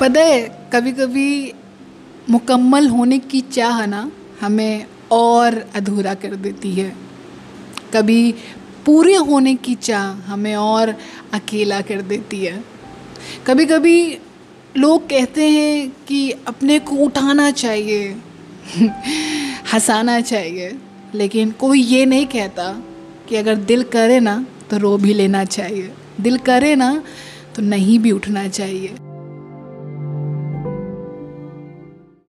पता है कभी कभी मुकम्मल होने की चाह ना हमें और अधूरा कर देती है। कभी पूरे होने की चाह हमें और अकेला कर देती है। कभी कभी लोग कहते हैं कि अपने को उठाना चाहिए, हंसाना चाहिए, लेकिन कोई ये नहीं कहता कि अगर दिल करे ना तो रो भी लेना चाहिए, दिल करे ना तो नहीं भी उठना चाहिए।